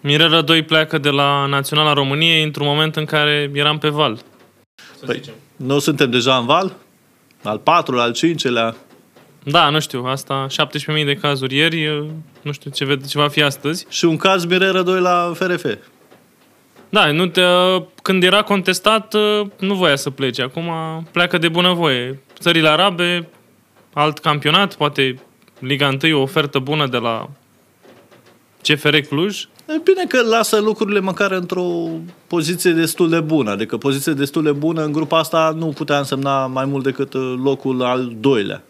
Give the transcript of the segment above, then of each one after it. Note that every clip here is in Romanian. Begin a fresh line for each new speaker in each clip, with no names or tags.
Mirela 2 pleacă de la Naționala României într-un moment în care eram pe val.
Să păi, zicem. nu suntem deja în val? Al patrulea, al cincelea?
Da, nu știu, asta 17.000 de cazuri ieri, nu știu ce, ce va fi astăzi.
Și un caz Mirela 2 la FRF.
Da, nu te, când era contestat, nu voia să plece. Acum pleacă de bunăvoie. Țările arabe, alt campionat, poate Liga 1, o ofertă bună de la CFR Cluj.
E bine că lasă lucrurile măcar într-o poziție destul de bună. Adică poziție destul de bună în grupa asta nu putea însemna mai mult decât uh, locul al doilea.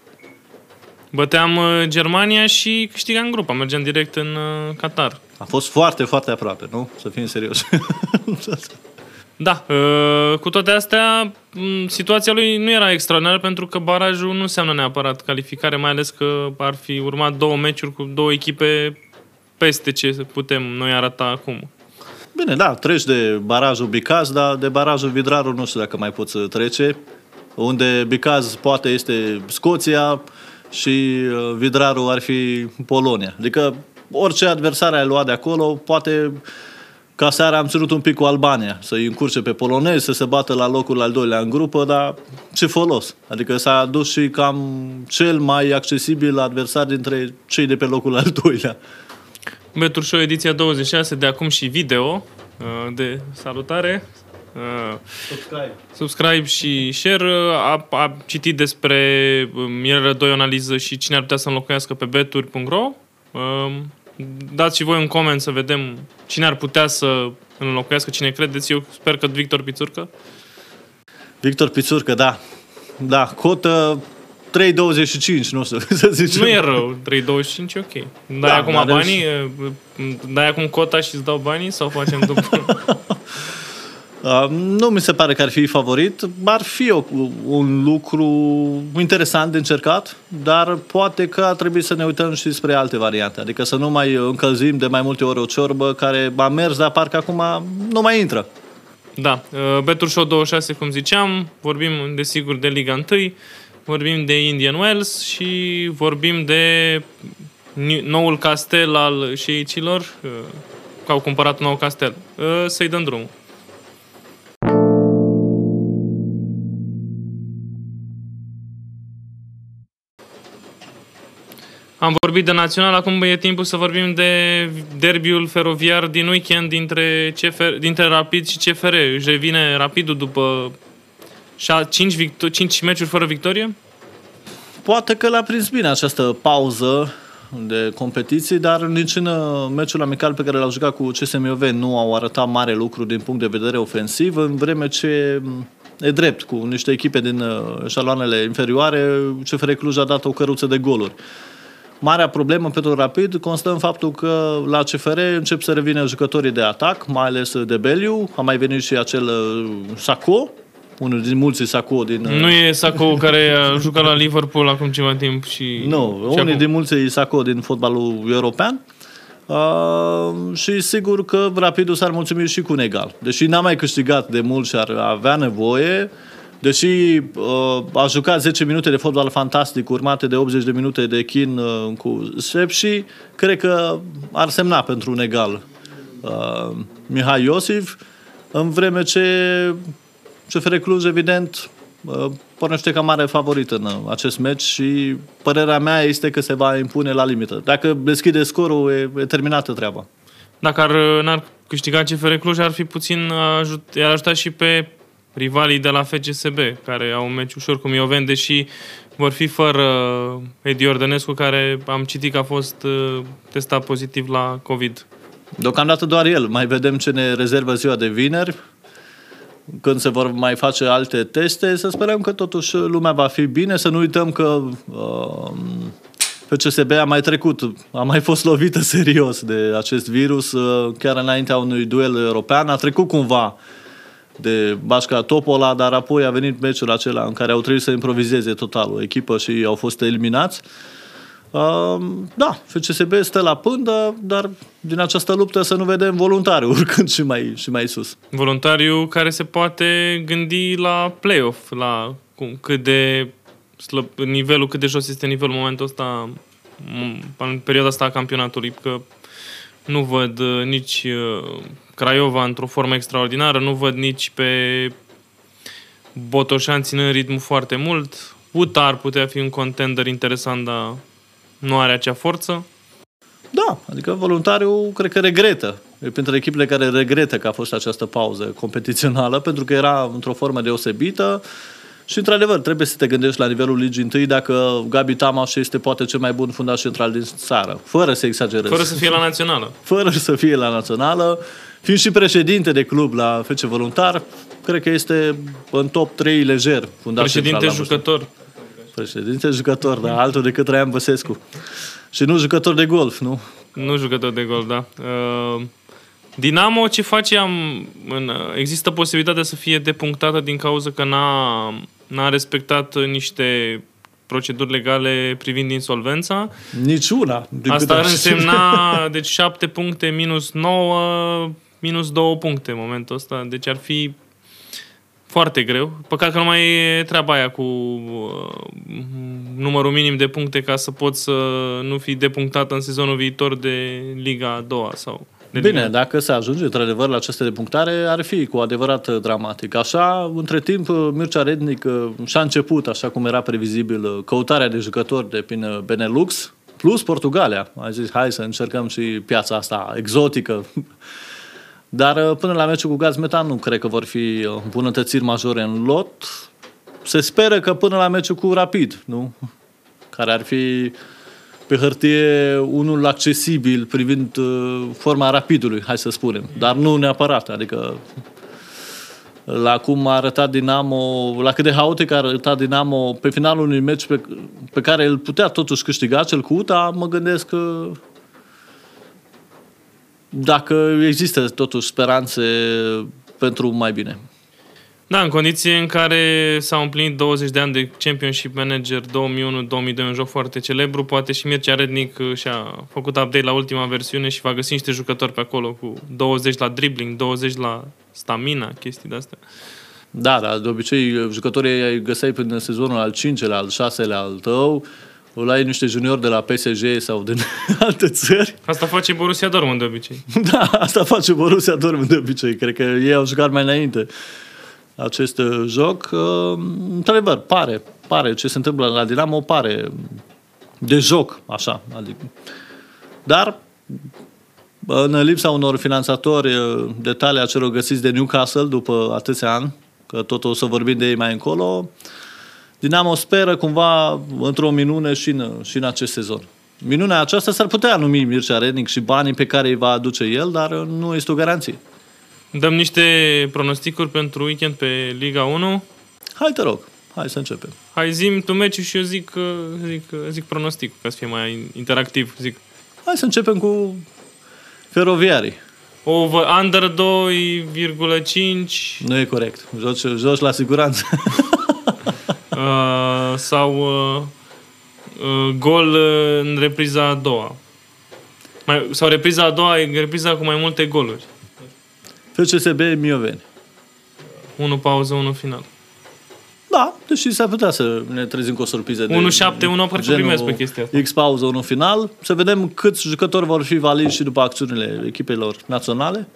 Băteam uh, Germania și câștigam grupa. Mergeam direct în uh, Qatar.
A fost foarte, foarte aproape, nu? Să fim serios.
da, cu toate astea, situația lui nu era extraordinară pentru că barajul nu înseamnă neapărat calificare, mai ales că ar fi urmat două meciuri cu două echipe peste ce putem noi arăta acum.
Bine, da, treci de barajul Bicaz, dar de barajul Vidraru nu știu dacă mai poți trece. Unde Bicaz poate este Scoția și uh, Vidraru ar fi Polonia. Adică orice adversar ai luat de acolo, poate ca seara am ținut un pic cu Albania, să-i încurce pe polonezi, să se bată la locul al doilea în grupă, dar ce folos? Adică s-a adus și cam cel mai accesibil adversar dintre cei de pe locul al doilea.
Betur Show ediția 26 de acum și video uh, de salutare.
Uh, subscribe.
Subscribe și share. A, a citit despre um, Mirele 2 analiză și cine ar putea să înlocuiască pe beturi.ro. Um, dați și voi un coment să vedem cine ar putea să înlocuiască, cine credeți. Eu sper că Victor Pițurcă.
Victor Pițurcă, da. Da, cotă 3,25, nu știu să zicem.
Nu e rău, 3,25 ok. Dai da, acum da, banii, deci... dai acum cota și îți dau banii sau facem după?
Uh, nu mi se pare că ar fi favorit. Ar fi o, un lucru interesant de încercat, dar poate că ar trebui să ne uităm și spre alte variante. Adică să nu mai încălzim de mai multe ori o ciorbă care a mers, dar parcă acum nu mai intră.
Da. Uh, Betul Show 26, cum ziceam, vorbim desigur de Liga 1 vorbim de Indian Wells și vorbim de noul castel al șeicilor, uh, că au cumpărat un nou castel. Uh, să-i dăm drumul. Am vorbit de național, acum e timpul să vorbim de derbiul feroviar din weekend dintre, CFR, dintre Rapid și CFR. Își revine Rapidul după 5, victo- 5 meciuri fără victorie?
Poate că l-a prins bine această pauză de competiții, dar nici în uh, meciul amical pe care l-au jucat cu CSMOV nu au arătat mare lucru din punct de vedere ofensiv, în vreme ce mm, e drept, cu niște echipe din uh, șaloanele inferioare, CFR Cluj a dat o căruță de goluri. Marea problemă pentru Rapid constă în faptul că la CFR încep să revină jucătorii de atac, mai ales de Beliu, a mai venit și acel uh, Saco, unul din mulți Sacco din...
Nu e Sacco care a jucat la Liverpool acum ceva timp și...
Nu, unul acum... din mulți Sacco din fotbalul european. Uh, și sigur că Rapidul s-ar mulțumi și cu un egal. Deși n-a mai câștigat de mult și ar avea nevoie, deși uh, a jucat 10 minute de fotbal fantastic urmate de 80 de minute de chin uh, cu și cred că ar semna pentru un egal uh, Mihai Iosif, în vreme ce CFR Cluj, evident, pornește ca mare favorit în acest meci și părerea mea este că se va impune la limită. Dacă deschide scorul, e, e terminată treaba.
Dacă ar, n-ar câștiga CFR Cluj, ar fi puțin ajut, i-ar ajuta și pe rivalii de la FCSB, care au un meci ușor cu Mioven, deși vor fi fără Edi Ordănescu, care am citit că a fost testat pozitiv la COVID.
Deocamdată doar el. Mai vedem ce ne rezervă ziua de vineri când se vor mai face alte teste, să sperăm că totuși lumea va fi bine, să nu uităm că uh, FCSB a mai trecut, a mai fost lovită serios de acest virus, uh, chiar înaintea unui duel european, a trecut cumva de Bașca Topola, dar apoi a venit meciul acela în care au trebuit să improvizeze total o echipă și au fost eliminați. Uh, da, FCSB stă la pândă, dar din această luptă să nu vedem voluntariu urcând și mai, și mai sus.
Voluntariu care se poate gândi la play-off, la cum, cât de slăb, nivelul, cât de jos este nivelul în momentul ăsta, în perioada asta a campionatului, că Nu văd uh, nici uh, Craiova într-o formă extraordinară, nu văd nici pe Botoșan ținând ritmul foarte mult. Uta ar putea fi un contender interesant, dar nu are acea forță.
Da, adică voluntariul cred că regretă. E printre echipele care regretă că a fost această pauză competițională, pentru că era într-o formă deosebită și, într-adevăr, trebuie să te gândești la nivelul ligii întâi dacă Gabi Tamaș este poate cel mai bun fundaș central din țară, fără să exagerez.
Fără să fie la națională.
Fără să fie la națională. Fiind și președinte de club la FC Voluntar, cred că este în top 3 lejer fundaș
Președinte
central la
jucător.
Președinte jucător, dar altul decât Traian Băsescu. Și nu jucător de golf, nu?
Nu jucător de gol, da. Uh, Dinamo ce face? Am, în, există posibilitatea să fie depunctată din cauza că n-a, n-a respectat niște proceduri legale privind insolvența.
Niciuna. din
Asta
câte
ar
am știut.
însemna, deci 7 puncte minus 9, minus 2 puncte în momentul ăsta. Deci ar fi foarte greu. Păcat că nu mai e treaba aia cu uh, numărul minim de puncte ca să poți să nu fii depunctat în sezonul viitor de Liga a doua sau de
Bine,
Liga.
dacă se ajunge într-adevăr la aceste depunctare, ar fi cu adevărat uh, dramatic. Așa, între timp, uh, Mircea Rednic uh, și-a început, așa cum era previzibil, uh, căutarea de jucători de prin uh, Benelux, plus Portugalia. A zis, hai să încercăm și piața asta exotică. Dar uh, până la meciul cu gaz metan nu cred că vor fi uh, îmbunătățiri majore în lot. Se speră că până la meciul cu Rapid, nu? Care ar fi pe hârtie unul accesibil privind uh, forma rapidului, hai să spunem. Dar nu neapărat, adică la cum a arătat Dinamo, la cât de haotic a arătat Dinamo pe finalul unui meci pe, pe care îl putea totuși câștiga, cel cu UTA, mă gândesc că dacă există totuși speranțe pentru mai bine.
Da, în condiții în care s-au împlinit 20 de ani de Championship Manager 2001-2002, un joc foarte celebru, poate și Mircea Rednic uh, și-a făcut update la ultima versiune și va găsi niște jucători pe acolo cu 20 la dribbling, 20 la stamina, chestii de-astea.
Da, dar de obicei jucătorii ai găseai prin sezonul al 5-lea, al 6-lea al tău, o luai niște juniori de la PSG sau din alte țări.
Asta face Borussia Dortmund de obicei.
Da, asta face Borussia Dortmund de obicei. Cred că ei au jucat mai înainte acest uh, joc. Uh, Într-adevăr, pare, pare ce se întâmplă la Dinamo, pare de joc, așa. Adică. Dar în lipsa unor finanțatori, uh, detalii acelor găsiți de Newcastle după atâția ani, că tot o să vorbim de ei mai încolo, Dinamo speră cumva într-o minune și în, și în acest sezon. Minunea aceasta s-ar putea numi Mircea Rednic și banii pe care îi va aduce el, dar nu este o garanție.
Dăm niște pronosticuri pentru weekend pe Liga 1.
Hai, te rog, hai să începem.
Hai, zim tu meciul și eu zic, uh, zic, uh, zic pronosticul, ca să fie mai interactiv. Zic
Hai să începem cu feroviarii.
over, under 2,5
Nu e corect. Joci, joci la siguranță.
uh, sau uh, uh, gol uh, în repriza a doua. Mai, sau repriza a doua e repriza cu mai multe goluri.
FCSB Mioveni.
1 pauză, 1 final.
Da, deși s-ar putea să ne trezim cu o surpriză. de
1-7-1, cred că
genul
primesc pe chestia asta.
X pauză, 1 final. Să vedem câți jucători vor fi valizi și după acțiunile echipelor naționale.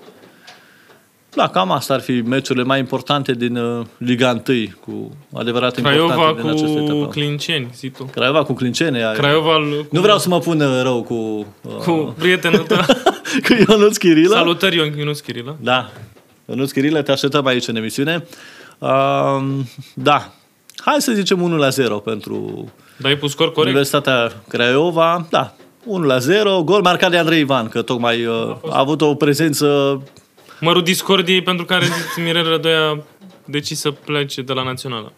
Da, cam asta ar fi meciurile mai importante din uh, Liga 1, cu adevărat
Craiova
importante din această
cu
etapă.
Clinceni, zi tu.
Craiova cu Clincene. ai-
Craiova cu,
Nu vreau să mă pun uh, rău cu, uh,
cu prietenul tău.
cu Ionuț Chirilă.
Salutări, Ion Ionuț Chirilă.
Da. Ionuț Chirilă, te așteptăm aici în emisiune. Uh, da. Hai să zicem 1 la 0 pentru
Dar ai pus scor corect?
Universitatea Craiova. Da. 1 la 0, gol marcat de Andrei Ivan, că tocmai uh, a avut o prezență
Mărul discordiei pentru care Mirel Rădoi a decis să plece de la Națională.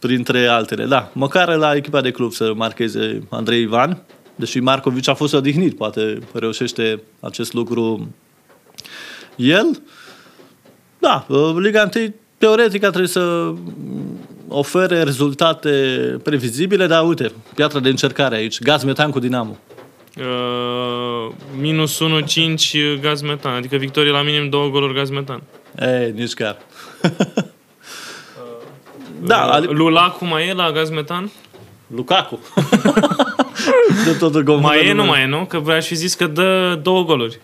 printre altele. Da, măcar la echipa de club să marcheze Andrei Ivan, deși Marcovici a fost odihnit, poate reușește acest lucru el. Da, uh, Liga 1 teoretic ar trebui să mm, ofere rezultate previzibile, dar uite, piatra de încercare aici, gaz metan cu Dinamo.
Uh, minus 1-5 gaz metan, adică victorie la minim două goluri gaz metan.
Ei, nici chiar. da,
Uh,
ali-
Lula cum mai e la gaz metan?
Lukaku. de totul
Mai e, nu mai e, nu? Că vreau și zis că dă două goluri.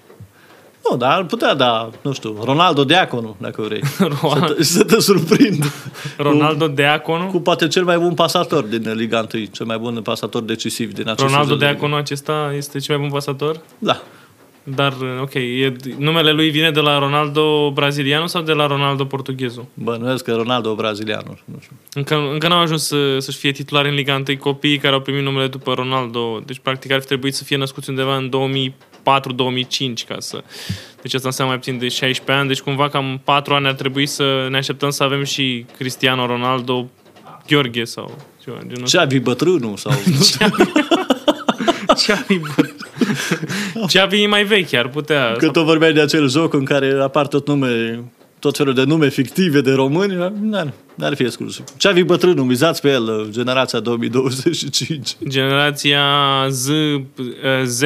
Nu, dar ar putea da, nu știu, Ronaldo Deaconu, dacă vrei.
Ronaldo.
să, te, să te surprind.
Ronaldo Deaconu?
Cu poate cel mai bun pasator din Liga 1, cel mai bun pasator decisiv din acest
Ronaldo
sezon de
Deaconu acesta este cel mai bun pasator?
Da.
Dar, ok, e, numele lui vine de la Ronaldo brazilianul sau de la Ronaldo portughezul?
Bănuiesc că Ronaldo brazilianul. Nu știu.
Încă, încă n-au ajuns să, să-și fie titular în Liga 1 copiii care au primit numele după Ronaldo. Deci, practic, ar fi trebuit să fie născuți undeva în 2004-2005 ca să... Deci asta înseamnă mai puțin de 16 ani. Deci, cumva, cam 4 ani ar trebui să ne așteptăm să avem și Cristiano Ronaldo Gheorghe sau ceva genul ăsta.
Xavi bătrânul sau...
Xavi, bă. Xavi e mai vechi, ar putea.
Că tot vorbeai de acel joc în care apar tot nume, tot felul de nume fictive de români, n-ar, n-ar fi exclus. Xavi bătrânul, mizați pe el, generația 2025.
Generația Z, Z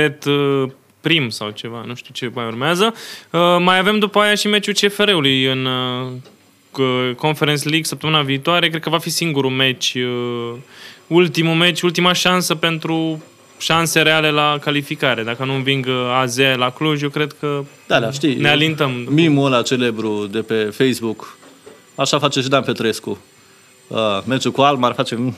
prim sau ceva, nu știu ce mai urmează. Uh, mai avem după aia și meciul CFR-ului în uh, Conference League săptămâna viitoare. Cred că va fi singurul meci, uh, ultimul meci, ultima șansă pentru șanse reale la calificare. Dacă nu înving AZ la Cluj, eu cred că
Da, da, știi.
ne alintăm.
Mimul ăla celebru de pe Facebook, așa face și Dan Petrescu. Uh, meciul cu Almar face...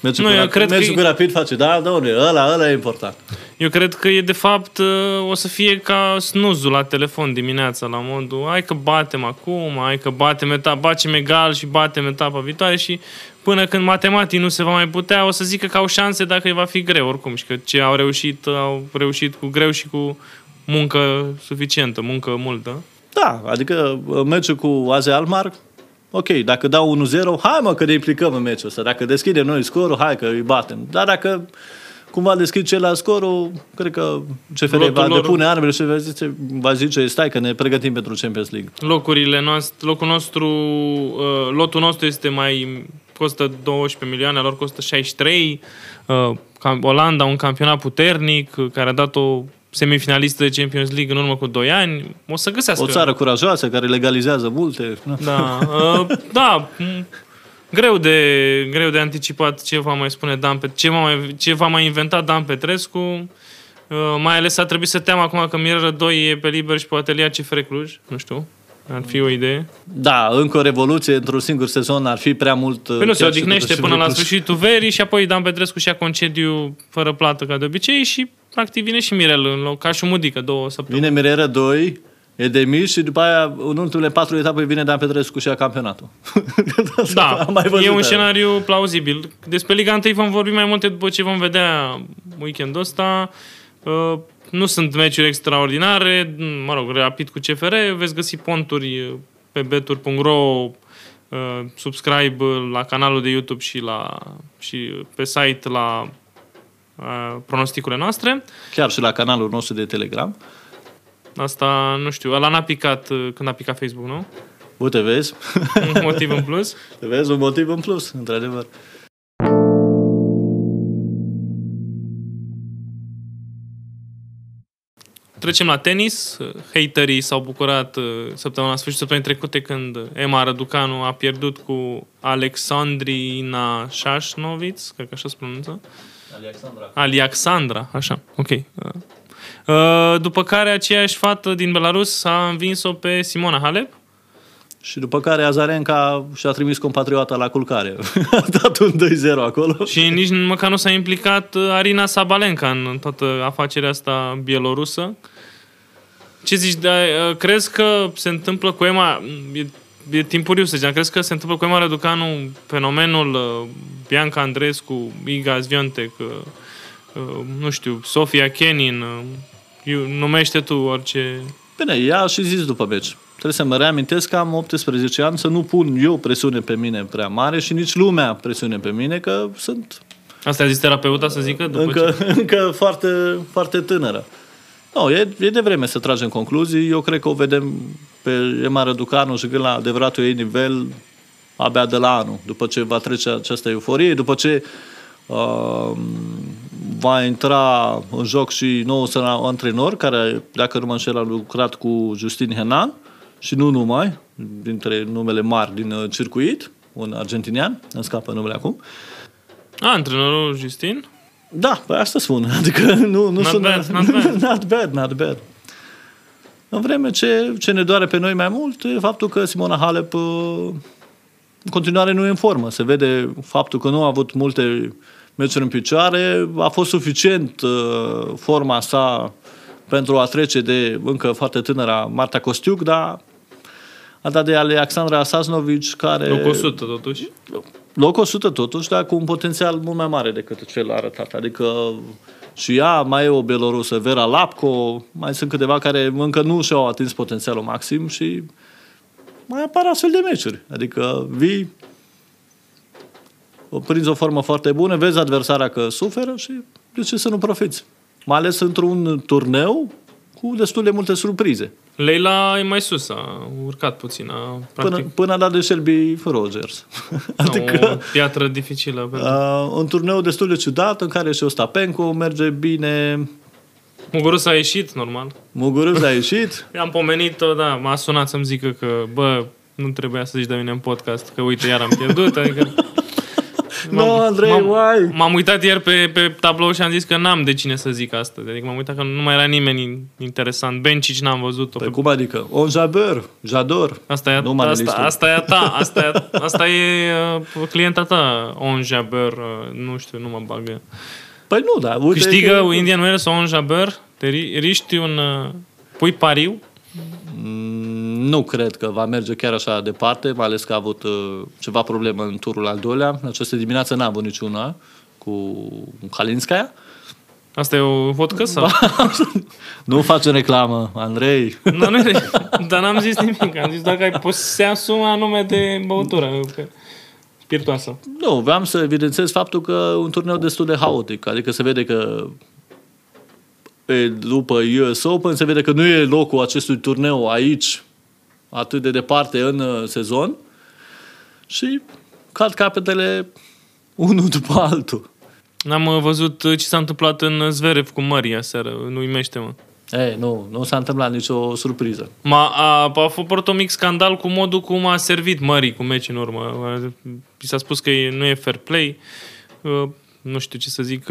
mm, Meciul,
Nu,
cu,
eu
rapid,
cred că
meciul
e-
cu Rapid face, da, domnule, ăla, ăla e important.
Eu cred că e de fapt uh, o să fie ca snuzul la telefon dimineața la modul hai că batem acum, hai că batem etapa, bacem egal și batem etapa viitoare și până când matematic nu se va mai putea, o să zică că au șanse dacă va fi greu oricum și că ce au reușit, au reușit cu greu și cu muncă suficientă, muncă multă.
Da, adică uh, meciul cu AZ Almar, ok, dacă dau 1-0, hai mă că ne implicăm în meciul ăsta. Dacă deschidem noi scorul, hai că îi batem. Dar dacă cumva deschid celălalt scorul, cred că CFR
Lotul
va
lor-
depune armele și va zice, va zice, stai că ne pregătim pentru Champions League.
Locurile noastre, locul nostru, uh, lotul nostru este mai costă 12 milioane, lor costă 63. Uh, cam- Olanda, un campionat puternic, uh, care a dat o semifinalistă de Champions League în urmă cu 2 ani. O să găsească.
O țară curajoasă care legalizează multe.
Da, uh, da. m- Greu de, greu de anticipat ce va mai spune Dan Pet- ce va mai, ce va mai inventa Dan Petrescu. Uh, mai ales a trebuit să teamă acum că Mirel Rădoi e pe liber și poate lia CFR Cluj. Nu știu. Ar fi o idee.
Da, încă o revoluție într-un singur sezon ar fi prea mult.
Păi nu, se odihnește până la sfârșitul verii și apoi Dan Petrescu și-a concediu fără plată ca de obicei și practic vine și Mirel în loc, ca și o mudică, două săptămâni.
Vine Mirera 2, e demis și după aia, în ultimele patru etape, vine Dan Petrescu și ia campionatul.
Da,
Am mai văzut
e un
aia.
scenariu plauzibil. Despre Liga 1 vom vorbi mai multe după ce vom vedea weekendul ăsta. Uh, Nu sunt meciuri extraordinare, mă rog, rapid cu CFR, veți găsi ponturi pe beturi.ro, uh, subscribe la canalul de YouTube și, la, și pe site la uh, pronosticurile noastre.
Chiar și la canalul nostru de Telegram.
Asta, nu știu, ăla n-a picat uh, când a picat Facebook, nu?
Uite, vezi?
Un motiv în plus.
vezi un motiv în plus, într-adevăr.
Trecem la tenis. Haterii s-au bucurat uh, săptămâna sfârșit săptămânii trecute când Emma Răducanu a pierdut cu Alexandrina Șașnoviț, cred că așa se pronunță.
Alexandra.
Aliaxandra, așa, ok. Uh, După care aceeași fată din Belarus a învins-o pe Simona Halep.
Și după care Azarenca și-a trimis compatriota la culcare. a dat un 2-0 acolo.
Și nici măcar nu s-a implicat uh, Arina Sabalenka în toată afacerea asta bielorusă. Ce zici, da, uh, crezi că se întâmplă cu Emma, e, e timpuriu să zicem, crezi că se întâmplă cu Emma Răducanu fenomenul uh, Bianca Andrescu, Iga Zviontek, uh, uh, nu știu, Sofia Kenin, uh, eu- numește tu orice...
Bine, ea a și zis după meci. Trebuie să mă reamintesc că am 18 ani, să nu pun eu presiune pe mine prea mare și nici lumea presiune pe mine, că sunt
Asta a zis terapeuta să zică? După
încă,
ce...
încă foarte, foarte tânără. Nu, e, e de vreme să tragem concluzii. Eu cred că o vedem pe Emma Răducanu și la adevăratul ei nivel abia de la anul, după ce va trece această euforie, după ce uh, va intra în joc și nou antrenor, care, dacă nu mă înșel, a lucrat cu Justin Henan și nu numai, dintre numele mari din uh, circuit, un argentinian, îmi scapă numele acum.
A, antrenorul Justin?
Da, pe asta spun. Adică nu, nu
Not
sunt...
bad, not bad.
not bad, not bad. În vreme ce, ce ne doare pe noi mai mult e faptul că Simona Halep uh, în continuare nu e în formă. Se vede faptul că nu a avut multe meciuri în picioare, a fost suficient uh, forma sa pentru a trece de încă foarte tânăra Marta Costiuc, dar a dat de Alexandra Sasnovic, care...
Loc 100, totuși.
Loc 100 totuși, dar cu un potențial mult mai mare decât cel arătat. Adică și ea, mai e o belorusă, Vera Lapco, mai sunt câteva care încă nu și-au atins potențialul maxim și mai apar astfel de meciuri. Adică vii, prinzi o formă foarte bună, vezi adversarea că suferă și de ce să nu profiți? Mai ales într-un turneu cu destul de multe surprize.
Leila e mai sus, a urcat puțin. A,
Până, până a dat de Shelby Rogers.
adică, o piatră dificilă. Pentru...
Uh, un turneu destul de ciudat în care și Ostapenko merge bine.
Mugurus a ieșit, normal.
Mugurus a ieșit.
I-am pomenit-o, da, m-a sunat să-mi zică că, bă, nu trebuia să zici de mine în podcast, că uite, iar am pierdut, adică
nu, no, Andrei, m-am, why?
M-am uitat ieri pe, pe tablou și am zis că n-am de cine să zic asta. Adică m-am uitat că nu mai era nimeni interesant. Bencic n-am văzut-o.
Păi pe... cum adică? On Jabeur, Jador.
Asta e, nu asta, asta e a ta. Asta e, asta e uh, clienta ta, On Jabeur. Uh, nu știu, nu mă bagă.
Păi nu, da.
Uite Câștigă că... Indian Wells sau On Jabeur? Te riști un... Uh, pui pariu?
Mm, nu cred că va merge chiar așa departe, mai ales că a avut uh, ceva probleme în turul al doilea. În această dimineață n-a avut niciuna cu Kalinskaya.
Asta e o vodcă sau?
nu face reclamă, Andrei.
nu, nu, dar n-am zis nimic. Am zis dacă ai poți să asuma nume de băutură spiritoasă.
Nu, vreau să evidențiez faptul că un turneu destul de haotic. Adică se vede că pe, după US Open, se vede că nu e locul acestui turneu aici, atât de departe în uh, sezon și cad capetele unul după altul.
N-am uh, văzut uh, ce s-a întâmplat în Zverev cu Maria seară, nu uimește mă.
Ei, nu, nu s-a întâmplat nicio surpriză.
M-a, a, a fost un mic scandal cu modul cum a servit Mării cu meci în urmă. Mi s-a spus că nu e fair play. Nu știu ce să zic.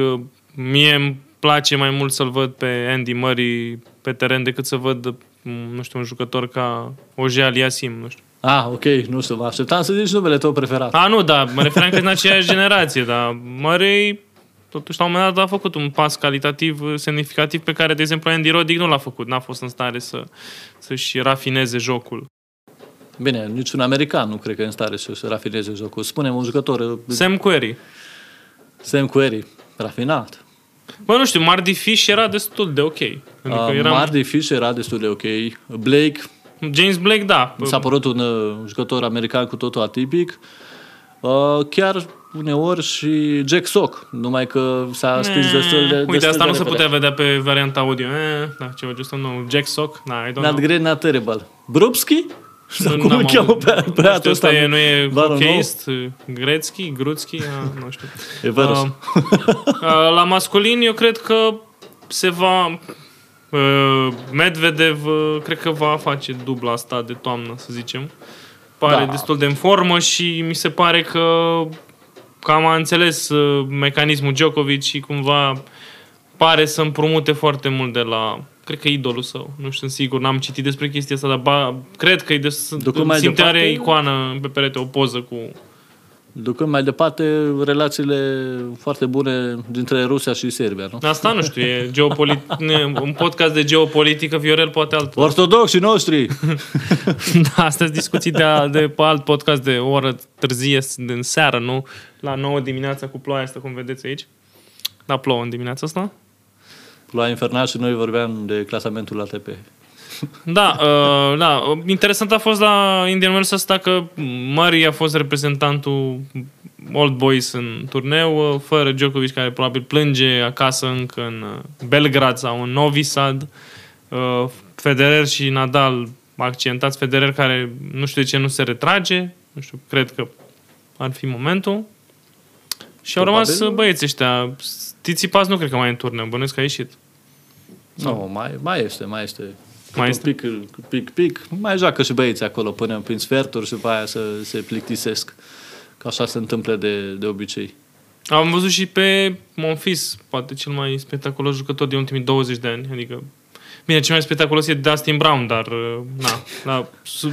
Mie îmi place mai mult să-l văd pe Andy Murray pe teren decât să văd, nu știu, un jucător ca Oje Aliasim, nu știu.
Ah, ok, nu știu, mă așteptam să zici numele tău preferat.
Ah, nu, da, mă referam că în aceeași generație, dar Murray totuși la un moment dat a făcut un pas calitativ semnificativ pe care, de exemplu, Andy Roddick nu l-a făcut, n-a fost în stare să, să-și rafineze jocul.
Bine, niciun american nu cred că e în stare să-și rafineze jocul. Spune un jucător...
Sam Query.
Sam Query, rafinat.
Bă, nu știu, Mardy Fish era destul de ok.
Adică uh, eram... Mardy Fish era destul de ok. Blake...
James Blake, da.
S-a părut un uh, jucător american cu totul atipic. Uh, chiar uneori și Jack Sock, numai că s-a stins destul de
Uite,
destul
asta
de
nu
repede.
se putea vedea pe varianta audio. Eh, da, ceva just nou. Jack Sock? Da, I don't
not
know.
great, not terrible. Brubski?
Nu,
cum îl cheamă pe, pe
nu știu,
ăsta?
ăsta e, nu e
Varul nou?
hocheist, Gretzky, Grutzky, a, nu știu.
E vărus.
Uh, uh, la masculin, eu cred că se va... Uh, Medvedev, uh, cred că va face dubla asta de toamnă, să zicem. Pare
Da.
destul de în formă și mi se pare că cam a înțeles uh, mecanismul Djokovic și cumva pare să împrumute foarte mult de la cred că idolul său. Nu știu, sunt sigur, n-am citit despre chestia asta, dar ba, cred că e de,
Ducând mai
simte are
departe-
icoană pe perete, o poză cu...
Ducând mai departe relațiile foarte bune dintre Rusia și Serbia, nu?
Asta nu știu, e geopolit- ne- un podcast de geopolitică, Viorel poate alt.
Ortodoxii noștri!
da, astea sunt discuții de, de pe alt podcast de o oră târzie, în seară, nu? La 9 dimineața cu ploaia asta, cum vedeți aici. Da, plouă în dimineața asta.
La Infernal și noi vorbeam de clasamentul ATP.
Da, uh, da. Interesant a fost la Indian Wells asta că Murray a fost reprezentantul Old Boys în turneu, uh, fără Djokovic care probabil plânge acasă încă în uh, Belgrad sau în Novi Sad. Uh, Federer și Nadal accentați Federer care nu știu de ce nu se retrage, nu știu, cred că ar fi momentul. Și au
Probabil.
rămas uh, băieții ăștia. Tsitsipas nu cred că mai e în turneu, bănuiesc că a ieșit.
Nu, mai, mai este, mai este.
Mai
Mai
este.
este. Pic, pic, pic. Mai joacă și băieții acolo până prin sferturi și după aia să se plictisesc. Că așa se întâmplă de, de obicei.
Am văzut și pe Monfils, poate cel mai spectaculos jucător de ultimii 20 de ani. Adică Bine, cel mai spectaculos e Dustin Brown, dar uh, na, da,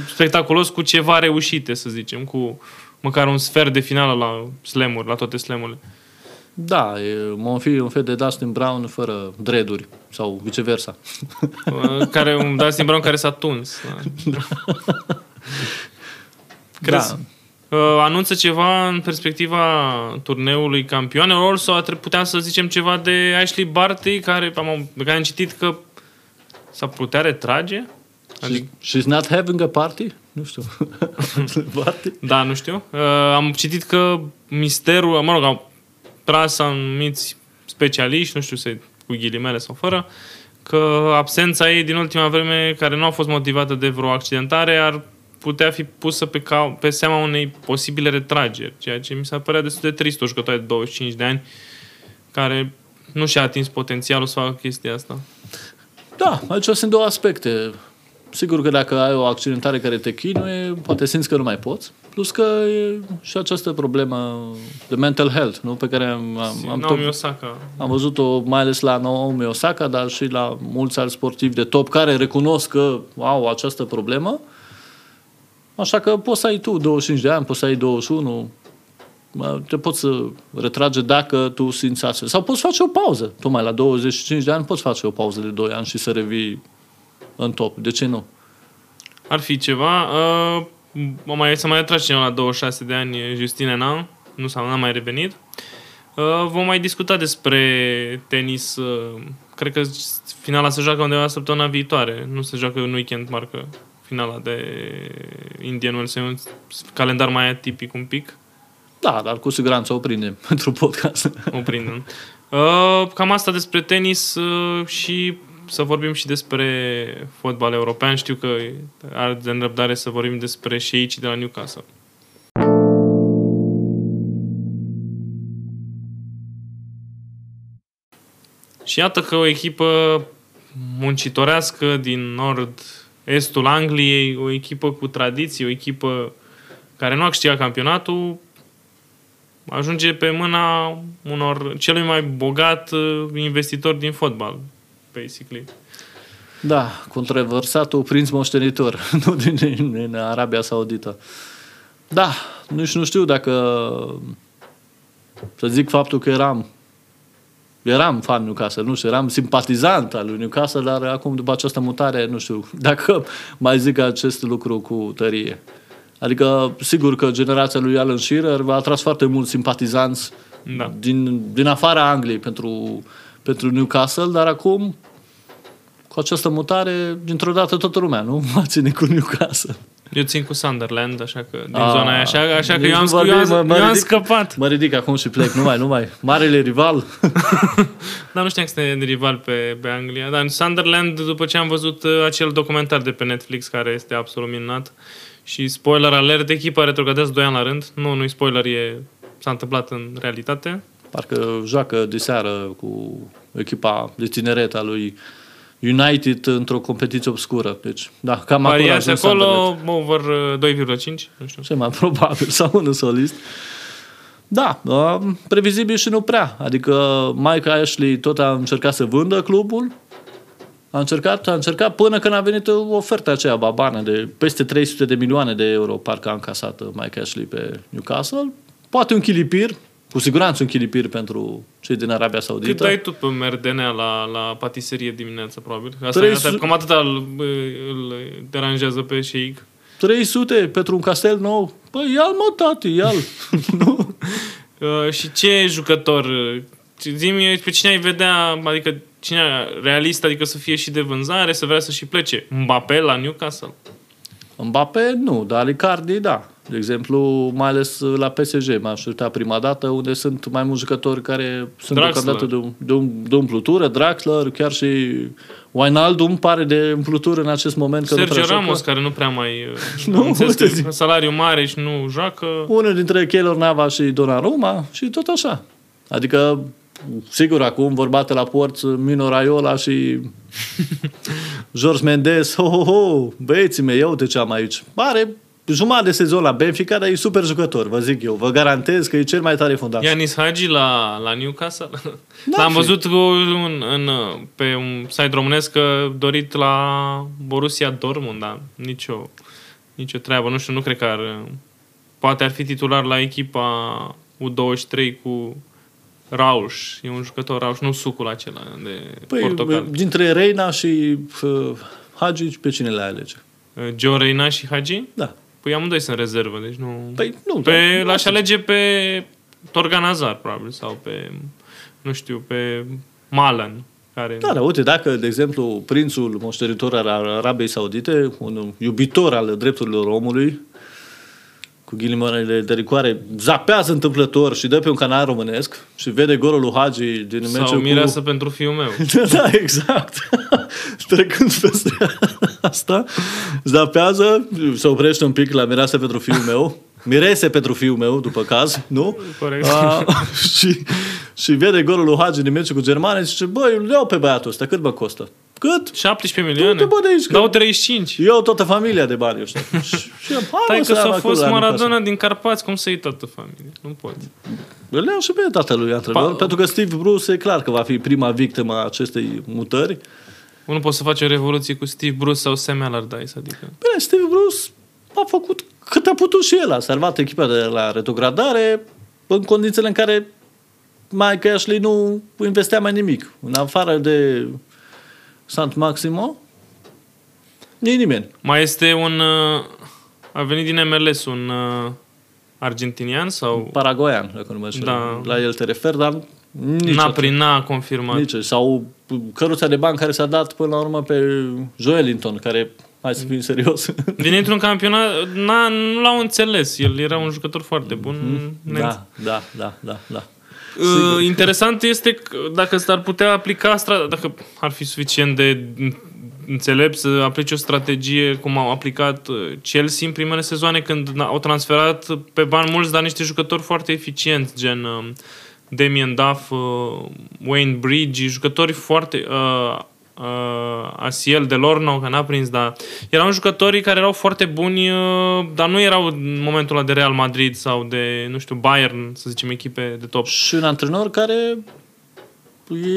spectaculos cu ceva reușite, să zicem, cu măcar un sfert de finală la slamuri, la toate slamurile.
Da, e, mă fi un fel de Dustin Brown fără dreduri sau viceversa.
Uh, care, un Dustin Brown care s-a tuns. Da. Crezi, da. Uh, anunță ceva în perspectiva turneului campioanelor ori sau puteam să zicem ceva de Ashley Barty care am, care am citit că s-a putea retrage?
Adică... She's not having a party? Nu știu.
party? Da, nu știu. Uh, am citit că misterul, mă rog, au tras anumiți specialiști, nu știu să cu ghilimele sau fără, că absența ei din ultima vreme, care nu a fost motivată de vreo accidentare, ar putea fi pusă pe, ca, pe seama unei posibile retrageri, ceea ce mi s-a părea destul de trist o jucătoare de 25 de ani care nu și-a atins potențialul să facă chestia asta.
Da, aici sunt două aspecte. Sigur că dacă ai o accidentare care te chinuie, poate simți că nu mai poți. Plus că e și această problemă de mental health, nu? Pe care am, am, am,
tot, Osaka.
am văzut-o mai ales la Naomi Osaka, dar și la mulți alți sportivi de top care recunosc că au această problemă. Așa că poți să ai tu 25 de ani, poți să ai 21, te poți să retrage dacă tu simți astfel. Sau poți face o pauză. Tocmai la 25 de ani poți face o pauză de 2 ani și să revii în top. De ce nu?
Ar fi ceva. Uh, mai, să mai atrage cineva la 26 de ani, Justine Nan. Nu s-a n-a mai revenit. Uh, vom mai discuta despre tenis. Uh, cred că finala se joacă undeva săptămâna viitoare. Nu se joacă în weekend, marcă finala de Indian Wells. un calendar mai atipic un pic.
Da, dar cu siguranță o prindem pentru podcast.
O prindem. Uh, cam asta despre tenis uh, și să vorbim și despre fotbal european. Știu că are de înrăbdare să vorbim despre șeicii de la Newcastle. Și iată că o echipă muncitorească din nord-estul Angliei, o echipă cu tradiție, o echipă care nu a câștigat campionatul, ajunge pe mâna unor celui mai bogat uh, investitor din fotbal, basically.
Da, controversatul prinț moștenitor, nu din, din Arabia Saudită. Da, nici nu știu dacă să zic faptul că eram eram fan Newcastle, nu știu, eram simpatizant al lui Newcastle, dar acum după această mutare, nu știu dacă mai zic acest lucru cu tărie. Adică, sigur că generația lui Alan Shearer a atras foarte mulți simpatizanți da. din, din afara Angliei pentru, pentru Newcastle, dar acum, cu această mutare, dintr-o dată toată lumea, nu? Mă ține cu Newcastle.
Eu țin cu Sunderland, așa că din A, zona aia, așa, așa că eu am, eu am, mă, mă eu am ridic, scăpat.
Mă ridic acum și plec, nu mai, nu mai. Marele rival.
Dar nu știam că este rival pe, pe Anglia. Dar Sunderland, după ce am văzut uh, acel documentar de pe Netflix, care este absolut minunat, și spoiler alert, echipa retrogradează 2 ani la rând. Nu, nu-i spoiler, e, s-a întâmplat în realitate.
Parcă joacă de seară cu echipa de tineret a lui United într-o competiție obscură. Deci, da, cam
Variați acolo, over 2,5, uh, nu știu.
Ce mai probabil, sau un solist. Da, uh, previzibil și nu prea. Adică Mike Ashley tot a încercat să vândă clubul, a încercat, a încercat până când a venit oferta aceea babană de peste 300 de milioane de euro, parcă a încasat Mike Ashley pe Newcastle. Poate un chilipir, cu siguranță un chilipir pentru cei din Arabia Saudită. Cât
dai tu pe merdenea la, la patiserie dimineața, probabil? Asta, 300... asta cam atâta îl, îl deranjează pe șeic.
300 pentru un castel nou? Păi ia-l mă, tati, ia-l. nu?
Uh, și ce jucător? Zi-mi pe cine ai vedea, adică cine realist, adică să fie și de vânzare, să vrea să și plece. Mbappé la Newcastle?
Mbappé nu, dar Icardi da. De exemplu, mai ales la PSG m-am uitat prima dată, unde sunt mai mulți jucători care sunt deocamdată de, de, de umplutură, Draxler, chiar și Wijnaldum pare de umplutură în acest moment.
Că Sergio Ramos, care nu prea mai... nu, uite, salariu mare și nu joacă.
Unul dintre Keylor Nava și Donnarumma și tot așa. Adică sigur, acum vorbate la porți Mino Raiola și George Mendes, ho, ho, ho, băieții mei, eu te ce am aici. Pare jumătate de sezon la Benfica, dar e super jucător, vă zic eu. Vă garantez că e cel mai tare fundaș.
Ianis Hagi la, la Newcastle.
Da,
L-am
fi.
văzut cu, în, în, pe un site românesc că dorit la Borussia Dortmund, dar nicio, nicio treabă. Nu știu, nu cred că ar... Poate ar fi titular la echipa U23 cu Rauș. E un jucător Rauș, nu sucul acela de
Păi,
portocal.
dintre Reina și uh, Hagi, pe cine le alege?
Joe Reina și Hagi?
Da.
Păi amândoi sunt rezervă, deci nu...
Păi, nu.
Pe,
dar-
l-aș alege pe Torgan Hazard, probabil, sau pe, nu știu, pe Malan, care...
Da, da, uite, dacă, de exemplu, prințul moștenitor al Arabiei Saudite, un iubitor al drepturilor omului, cu ghilimele de ricoare, zapează întâmplător și dă pe un canal românesc și vede golul lui Hagi din
sau
meciul
mireasă
cu...
pentru fiul meu.
da, exact. Trecând peste asta, zapează, se oprește un pic la mireasă pentru fiul meu, mirese pentru fiul meu, după caz, nu?
Corect.
A, și, și vede golul lui Hagi din meciul cu Germania și zice, băi, îl iau pe băiatul ăsta, cât mă costă? Cât?
17 milioane?
Du-te, bă, de aici, că-
Dau 35.
Eu toată familia de bani ăștia. și, și am, hai,
Tai
mă,
că
să am
s-a
acolo
fost
la
Maradona
Newcastle.
din Carpați, cum să iei toată familia? Nu poți.
Îl iau și pe tatălui antrenor,
Pa-
pentru că Steve Bruce e clar că va fi prima victimă a acestei mutări.
Nu poți să faci o revoluție cu Steve Bruce sau Sam Allardyce, adică...
Bine, Steve Bruce a făcut cât a putut și el. A salvat echipa de la retrogradare în condițiile în care Mike Ashley nu investea mai nimic. În afară de Sant Maximo, nici nimeni.
Mai este un... uh, A venit din MLS un uh, argentinian sau...
Paragoian, dacă nu mă înșel.
Da.
La el te refer, dar nici
N-a,
atunci.
prin, n-a confirmat.
Nici. Sau căruța de bani care s-a dat până la urmă pe Joelinton, care, hai să fim serios,
Din dintr-un campionat, n-a, nu l-au înțeles. El era un jucător foarte bun. Ne-
da, da, da, da, da.
Uh, interesant este că dacă s-ar putea aplica, stra- dacă ar fi suficient de înțelept să aplice o strategie cum au aplicat uh, Chelsea în primele sezoane când n- au transferat pe bani mulți, dar niște jucători foarte eficienți, gen uh, Damien Duff, uh, Wayne Bridge, jucători foarte... Uh, uh, Asiel de Lorno, că n-a prins, dar erau jucătorii care erau foarte buni, uh, dar nu erau în momentul ăla de Real Madrid sau de, nu știu, Bayern, să zicem, echipe de top.
Și un antrenor care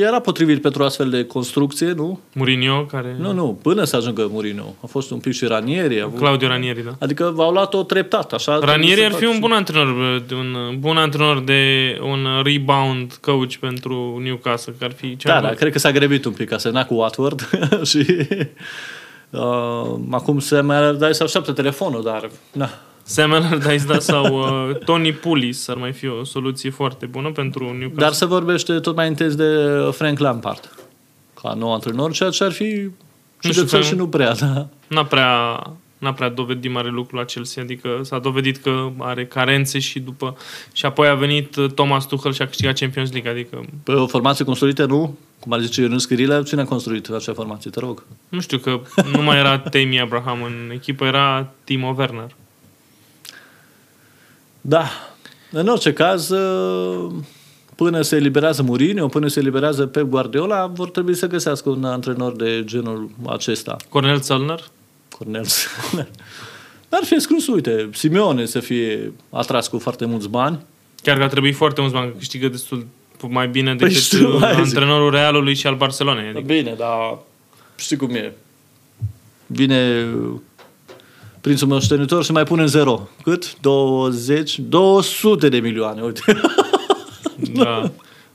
era potrivit pentru astfel de construcție, nu?
Mourinho, care...
Nu, nu, până să ajungă Mourinho. A fost un pic și Ranieri. A avut...
Claudio Ranieri, da.
Adică v-au luat-o treptat, așa.
Ranieri
trebuie
ar
să
fi
faci.
un bun antrenor, de un bun antrenor de un rebound coach pentru Newcastle, că ar fi cea
Da,
mai...
da, cred că s-a grăbit un pic, a semnat cu Watford și uh, acum se mai dai să așteaptă telefonul, dar na.
Sam Allardyce, da, sau uh, Tony Pulis ar mai fi o soluție foarte bună pentru Newcastle.
Dar se vorbește tot mai intens de Frank Lampard ca nou antrenor, ceea ce ar fi
știu,
ciudățel
Frank-
și nu prea, da.
N-a prea, n-a prea dovedit mare lucru la Chelsea, adică s-a dovedit că are carențe și după... Și apoi a venit uh, Thomas Tuchel și a câștigat Champions League, adică
Pe o formație construită, nu? Cum ar zice Ionuț Chirilă, cine a construit acea formație, te rog?
nu știu că nu mai era Tammy Abraham în echipă, era Timo Werner.
Da. În orice caz, uh, până se eliberează Mourinho, până se eliberează Pep Guardiola, vor trebui să găsească un antrenor de genul acesta.
Cornel Zellner?
Cornel. Dar fi exclus, uite, Simeone să fie atras cu foarte mulți bani.
Chiar că a trebuit foarte mulți bani, că câștigă destul mai bine
Păi
decât
știu,
uh,
hai zic.
antrenorul Realului și al Barcelonei. Adică.
Bine, dar știi cum e. Vine prințul meu ștenitor și mai pune în zero. Cât? 20? 200 de milioane, uite.
Da.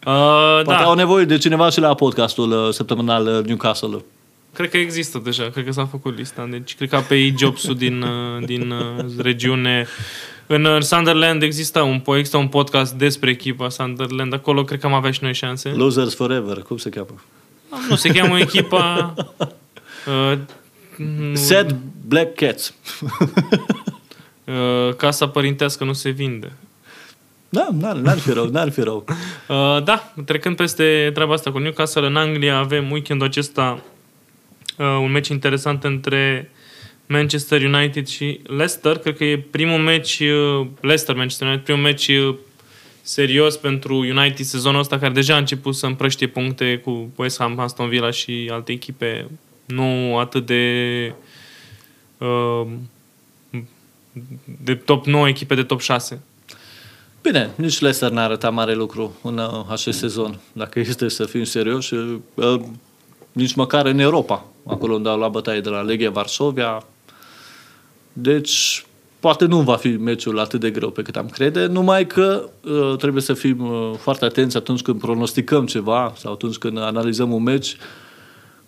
Uh,
Poate
da,
au nevoie de cineva și la podcastul uh, săptămânal uh, Newcastle.
cred că există deja, cred că s-a făcut lista. Deci cred că pe ei Jobsul din, uh, din uh, regiune. În uh, Sunderland există un, po- există un podcast despre echipa Sunderland. Acolo cred că am avea și noi șanse.
Losers Forever, cum se cheamă?
Nu, se cheamă echipa... Uh, nu-
Sad Black Cats.
uh, casa părintească nu se vinde.
Da, n-ar, n-ar fi rău, n-ar fi rău.
Uh, da, trecând peste treaba asta cu Newcastle, în Anglia avem weekendul acesta uh, un meci interesant între Manchester United și Leicester. Cred că e primul meci, uh, Leicester-Manchester United, primul meci uh, serios pentru United sezonul ăsta, care deja a început să împrăștie puncte cu West Ham, Aston Villa și alte echipe nu atât de uh, de top 9 echipe de top 6.
Bine, nici Leicester n-a arătat mare lucru în uh, acest sezon. Dacă este să fim serioși, uh, uh, nici măcar în Europa, acolo unde au luat bătaie de la Legia Varsovia. Deci, poate nu va fi meciul atât de greu pe cât am crede, numai că uh, trebuie să fim uh, foarte atenți atunci când pronosticăm ceva sau atunci când analizăm un meci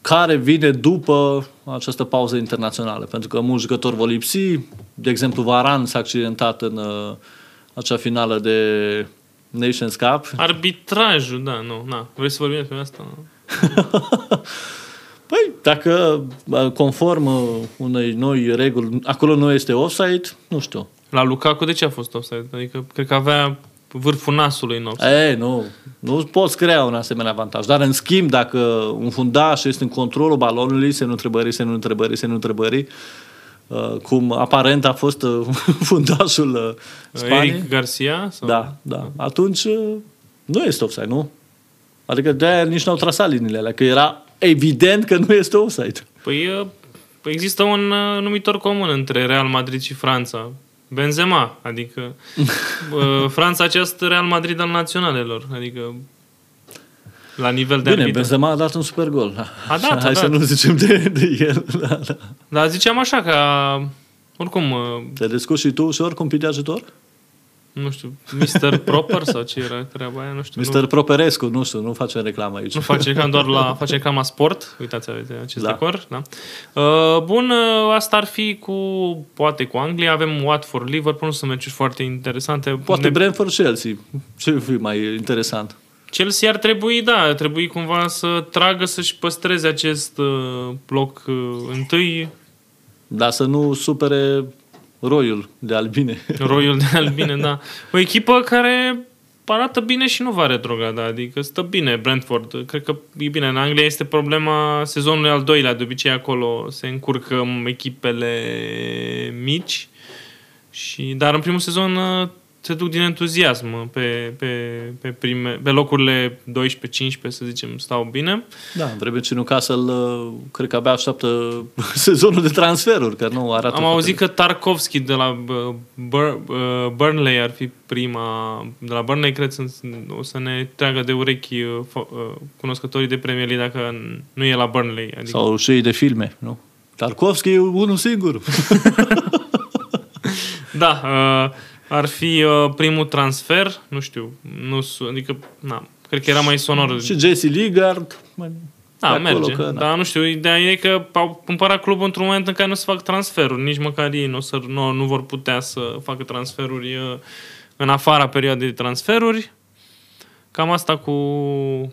care vine după această pauză internațională. Pentru că mulți jucători vor lipsi. De exemplu, Varan s-a accidentat în uh, acea finală de Nations Cup.
Arbitrajul, da, nu, na. Vrei să vorbim despre asta?
Păi, dacă uh, conform uh, unei noi reguli, acolo nu este offside, nu știu.
La Lukaku de ce a fost offside? Adică, cred că avea vârful nasului în offside.
Ei, nu, nu poți crea un asemenea avantaj. Dar, în schimb, dacă un fundaș este în controlul balonului, se nu întrebări, se nu întrebări, se nu întrebări, uh, cum aparent a fost uh, fundașul uh, Spaniei.
Eric Garcia? Sau?
Da, da. Atunci uh, nu este offside, nu? Adică de-aia nici n-au trasat liniile alea, că era evident că nu este offside.
Păi uh, există un uh, numitor comun între Real Madrid și Franța. Benzema, adică uh, Franța acest Real Madrid al naționalelor, adică la nivel de
Bine,
arbitru.
Benzema a dat un super gol.
A dat, a
Hai să
dat.
nu zicem de, de el. Da, da.
Dar ziceam așa că oricum, uh,
Te descurci și tu ușor cum de ajutor?
Nu știu, Mr. Proper sau ce era treaba aia, nu știu.
Mr.
Nu,
Properescu, nu știu, nu facem reclamă aici.
nu face reclam doar la face reclam la sport. Uitați, aveți acest
Da.
decor. Da. Uh, bun, uh, asta ar fi cu, poate cu Anglia. Avem Watford, Liverpool, nu sunt meciuri foarte interesante.
Poate
Ne-
Brentford Chelsea. Ce fi mai interesant?
Chelsea ar trebui, da, ar trebui cumva să tragă, să-și păstreze acest uh, bloc uh, întâi,
Dar să nu supere roiul de albine.
roiul de albine, da. O echipă care arată bine și nu va retrograda, adică stă bine Brentford. Cred că e bine. În Anglia este problema sezonului al doilea, de obicei acolo se încurcă echipele mici, și, dar în primul sezon uh, se duc din entuziasm pe, pe, pe, prime, pe locurile 12-15, să zicem, stau bine.
Da, în vreme ce Newcastle, uh, cred că abia așteaptă sezonul de transferuri, că nu arată
Am
foarte
auzit că Tarkovski de la uh, Bur- uh, Burnley ar fi prima... De la Burnley, cred, să, o să ne treagă de urechi uh, fo- uh, cunoscătorii de Premier League dacă nu e la Burnley. Adică,
Sau și de filme, nu? Tarkovski e unul singur.
Da, uh, ar fi uh, primul transfer, nu știu, nu, su- adică, na, cred că era mai sonor.
și Jesse Lingard. mai-
Da,
de acolo,
merge.
că, da.
Dar nu știu, ideea e că au cumpărat clubul într-un moment în care nu se fac transferuri. Nici măcar ei nu, o să, nu, nu vor putea să facă transferuri uh, în afara perioadei de transferuri. Cam asta cu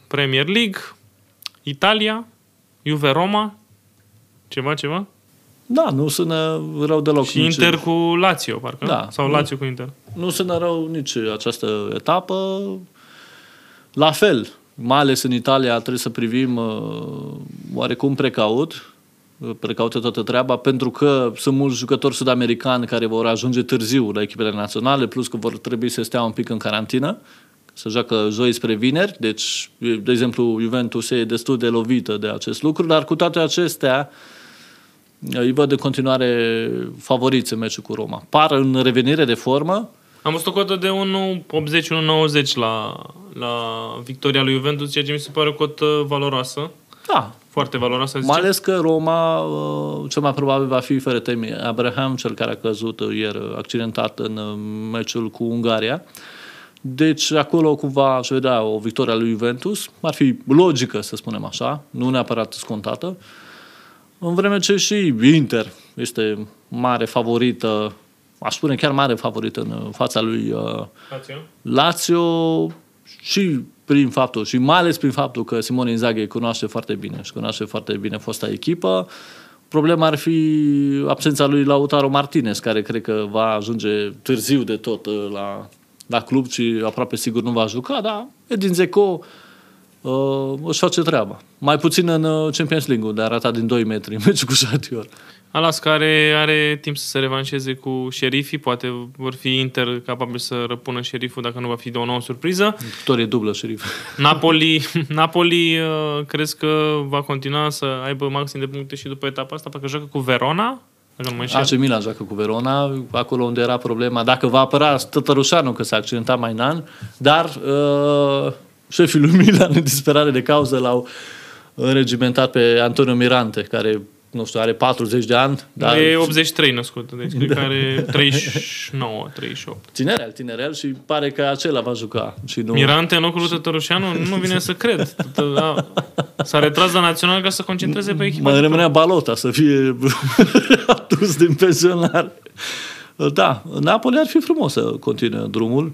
Premier League. Italia, Juve Roma, ceva, ceva.
Da, nu sună rău deloc.
Și
nici-
Inter cu Lazio, parcă.
Da.
Sau Lazio cu Inter.
Nu sună rău nici această etapă. La fel, mai ales în Italia, trebuie să privim uh, oarecum precaut, uh, precaută toată treaba, pentru că sunt mulți jucători sud-americani care vor ajunge târziu la echipele naționale, plus că vor trebui să stea un pic în carantină, să joacă joi spre vineri, deci, de exemplu, Juventus e destul de lovită de acest lucru, dar cu toate acestea, îi văd în continuare favoriți în meciul cu Roma. Par în revenire de formă,
Am văzut o cotă de 1,80-1,90 la, la victoria lui Juventus, ceea ce mi se pare o cotă valoroasă.
da,
Foarte valoroasă, zice.
Mai ales că Roma, uh, cel mai probabil va fi fără temi Abraham, cel care a căzut uh, ieri uh, accidentat în uh, meciul cu Ungaria. Deci acolo cumva aș vedea o victorie a lui Juventus. Ar fi logică, să spunem așa, nu neapărat scontată. În vreme ce și Inter este mare favorită, aș spune chiar mare favorită în uh, fața lui uh,
Lazio.
Lazio și prin faptul, și mai ales prin faptul că Simone Inzaghi îi cunoaște foarte bine și cunoaște foarte bine fosta echipă, problema ar fi absența lui Lautaro Martinez, care cred că va ajunge târziu de tot uh, la, la club și aproape sigur nu va juca, dar Edin Dzeko uh, își face treaba. Mai puțin în uh, Champions League, unde a ratat din 2 metri în meciul cu Shatior.
Alas care are timp să se revanșeze cu șerifii, poate vor fi Inter capabil să răpună șeriful dacă nu va fi de o nouă surpriză.
Victorie dublă, șerif.
Napoli, Napoli uh, crezi că va continua să aibă maxim de puncte și după etapa asta, pentru că joacă cu Verona Dacă nu mă înșel.
AC Milan joacă cu Verona, acolo unde era problema, dacă va apăra Tătărușanu, că s-a accidentat mai în an, dar uh, șefii lui Milan, în disperare de cauză, l-au înregimentat pe Antonio Mirante, care, nu știu, are 40 de ani, dar
E 83 născut, deci cred că are 39, 38.
tinerel, tinerel și pare că acela va juca. Și nu...
Mirante în locul lui Tătărușanu, nu vine să cred. Tătă- a- S-a retras la național ca să concentreze pe echipa.
Mai rămânea Balota să fie adus din pensionar. Da, Napoli ar fi frumos să continue drumul, uh,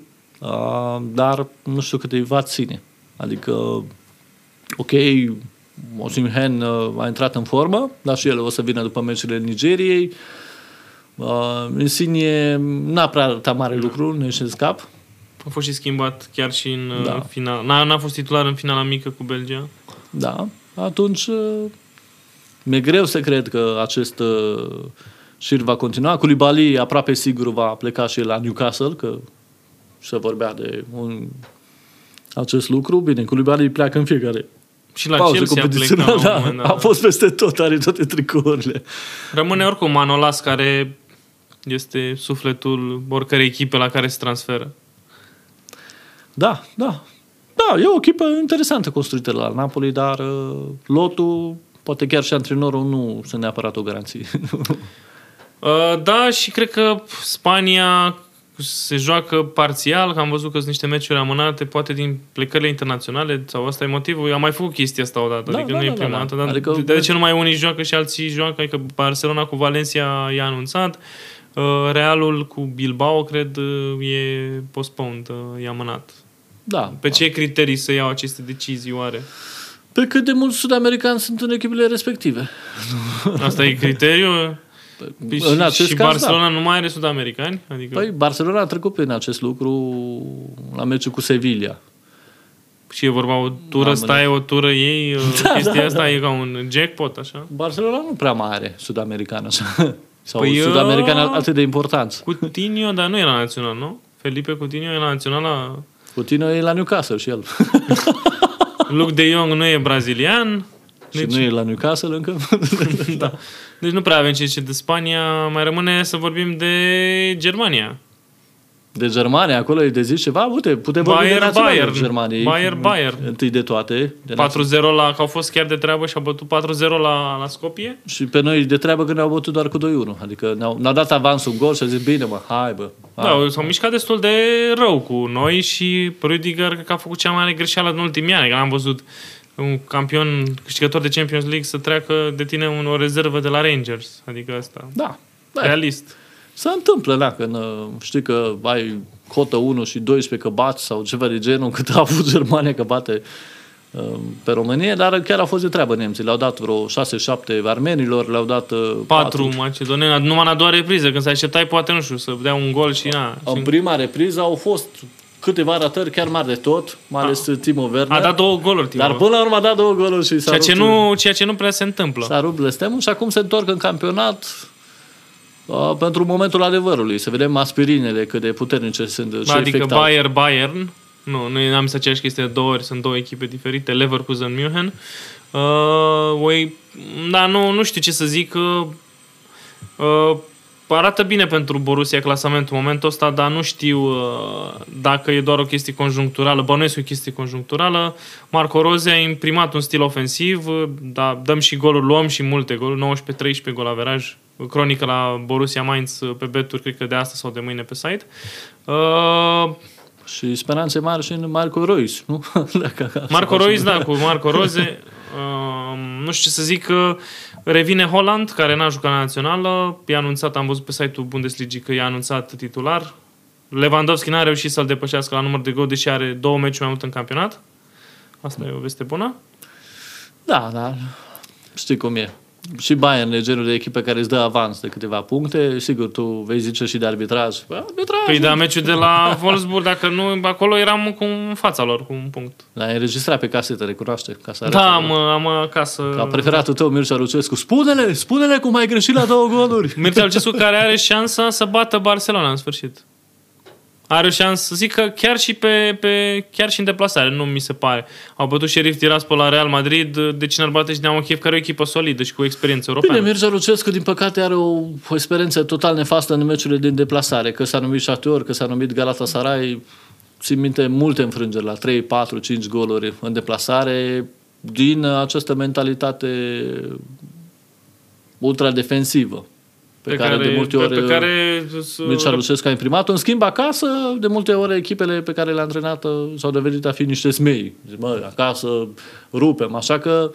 dar nu știu cât îi va ține. Adică, ok, Osimhen uh, a intrat în formă, dar și el o să vină după meciurile Nigeriei. Uh, Insigne n-a prea arătat mare lucru, nu în scap.
A fost și schimbat chiar și în
Da.
da. final. N-a, n-a fost titular în finala mică cu Belgia.
Da, atunci uh, mi-e greu să cred că acest uh, șir va continua. Koulibaly aproape sigur va pleca și el la Newcastle, că se vorbea de un, acest lucru. Bine, Koulibaly pleacă în fiecare
Și la
pauză
Chelsea a plecat la
competițională.
un
Da,
moment dat.
a fost peste tot, are toate tricourile.
Rămâne oricum Manolas, care este sufletul oricărei echipe la care se transferă.
Da, da. Da, e o echipă interesantă construită la Napoli, dar uh, lotul, poate chiar și antrenorul, nu sunt neapărat o garanție.
Uh, da, și cred că Spania se joacă parțial, că am văzut că sunt niște meciuri amânate, poate din plecările internaționale, sau asta e motivul. Am mai făcut chestia asta odată,
Da,
adică
da,
nu e
da,
prima
da,
dată.
da.
Dar
Adică-
adică, de ce nu mai unii joacă și alții joacă? Adică Barcelona cu Valencia i-a anunțat, uh, Realul cu Bilbao, cred, uh, e postponed, uh, e amânat.
da.
Pe ce criterii să iau aceste decizii, oare?
Pe cât de mulți sud-americani sunt în echipele respective.
Asta e criteriul? Păi
în
și,
acest
și
caz,
Barcelona nu mai are sud-americani? Adică...
da. Păi Barcelona a trecut prin acest lucru la meciul cu Sevilla.
Și e vorba o tură,
Mamă,
stai o tură ei,
Da,
da, chestia
da,
asta
da.
e ca un jackpot, așa.
Barcelona nu prea mai are sud-american așa. Sau
Păi,
păi,
eu-
sud-americani atât de importanți.
Coutinho, dar nu era național, nu? Felipe Coutinho e la național la...
Coutinho e la Newcastle și el.
Luc de Jong nu e brazilian.
Și
Deci,
nu e la Newcastle încă.
da. deci nu prea avem ce zice de Spania. Mai rămâne să vorbim de Germania.
De Germania, acolo e de zis ceva. Uite, putem vorbi de
Bayern,
naționalul
Bayern.
Germaniei.
Bayern, Bayern.
Întâi de toate. De
4-0 la... Că au fost chiar de treabă și au bătut 4-0 la, la Scopie.
Și pe noi de treabă că ne-au bătut doar cu 2-1. Adică ne-au, ne-au dat avansul un gol și au zis, bine mă, hai bă. Hai.
Da, s-au mișcat destul de rău cu noi și Rüdiger cred că a făcut cea mai mare greșeală în ultimii ani. Că n-am văzut un campion câștigător de Champions League să treacă de tine un, o rezervă de la Rangers. Adică asta.
Da. da.
Realist.
Se întâmplă, da, când uh, știi că ai cotă 1 și 12 că bați sau ceva de genul, cât a avut Germania că bate uh, pe România, dar chiar a fost de treabă nemții. Le-au dat vreo 6-7 armenilor, le-au dat uh,
Patru macedoneni, numai în a doua repriză, când se așteptai poate, nu știu, să dea un gol și na.
În
Și
prima repriză au fost câteva ratări chiar mari de tot, mai ales Timo Werner.
a dat două goluri, Timo.
dar până la urmă a dat două goluri și s-a
ceea, ce
rupt,
nu, ceea ce nu prea se întâmplă.
s-a rupt blestemul și acum se întorc în campionat uh, pentru momentul adevărului. Să vedem aspirinele cât de puternice sunt. ce
adică
efect au.
Bayern, Bayern. Nu, nu am zis aceeași chestie de două ori, sunt două echipe diferite, Leverkusen, München. Uh, oi, da, nu, nu știu ce să zic. Uh, uh, arată bine pentru Borussia clasamentul în momentul ăsta, dar nu știu uh, dacă e doar o chestie conjuncturală. Bănuiesc că e o chestie conjuncturală. Marco Rose a imprimat un stil ofensiv, uh, da, dăm și goluri, luăm și multe goluri, 19-13 gol averaj. Cronică la Borussia Mainz uh, pe beturi, cred că de asta sau de mâine pe site. Uh,
Și speranțe mari și în Marco Reus, nu? Dacă-
Marco Reus, da, cu Marco Roze. Uh, nu știu ce să zic, că revine Holland, care n-a jucat la națională. E anunțat, am văzut pe site-ul Bundesliga că e anunțat titular. Lewandowski n-a reușit să-l depășească la număr de gol, deși are două meciuri mai mult în campionat. Asta e o veste bună.
Da, da. Știi cum e. Și Bayern e genul de echipă care îți dă avans de câteva puncte. Sigur, tu vei zice și de arbitraj. Bă, Arbitraj!
Păi da, meciul de la Wolfsburg, dacă nu, acolo eram cu în fața lor, cu un punct.
L-ai înregistrat pe casetă, recunoaște, ca să arate.
Da, am, am acasă...
Ca preferatul tău, Mircea Lucescu. Spune-le, spune-le cum ai greșit la două goluri.
Mircea Lucescu care are șansa să bată Barcelona în sfârșit. Are o șansă, zic că chiar și, pe, pe, chiar și în deplasare, nu mi se pare. Au bătut Sheriff Tiraspol la Real Madrid, de cine ar bate și Dinamo Kiev, care e o echipă solidă și cu experiență europeană.
Bine, Mircea Lucescu, din păcate, are o, o experiență total nefastă în meciurile din deplasare, că s-a numit șapte ori, că s-a numit Galatasaray, țin minte multe înfrângeri la 3, 4, 5 goluri în deplasare, din această mentalitate ultra-defensivă pe, pe care, care, de multe ori
pe, pe care,
Mircea Lucescu a imprimat În schimb, acasă, de multe ori, echipele pe care le-a antrenat uh, s-au devenit a fi niște smei. Zic, mă, acasă rupem. Așa că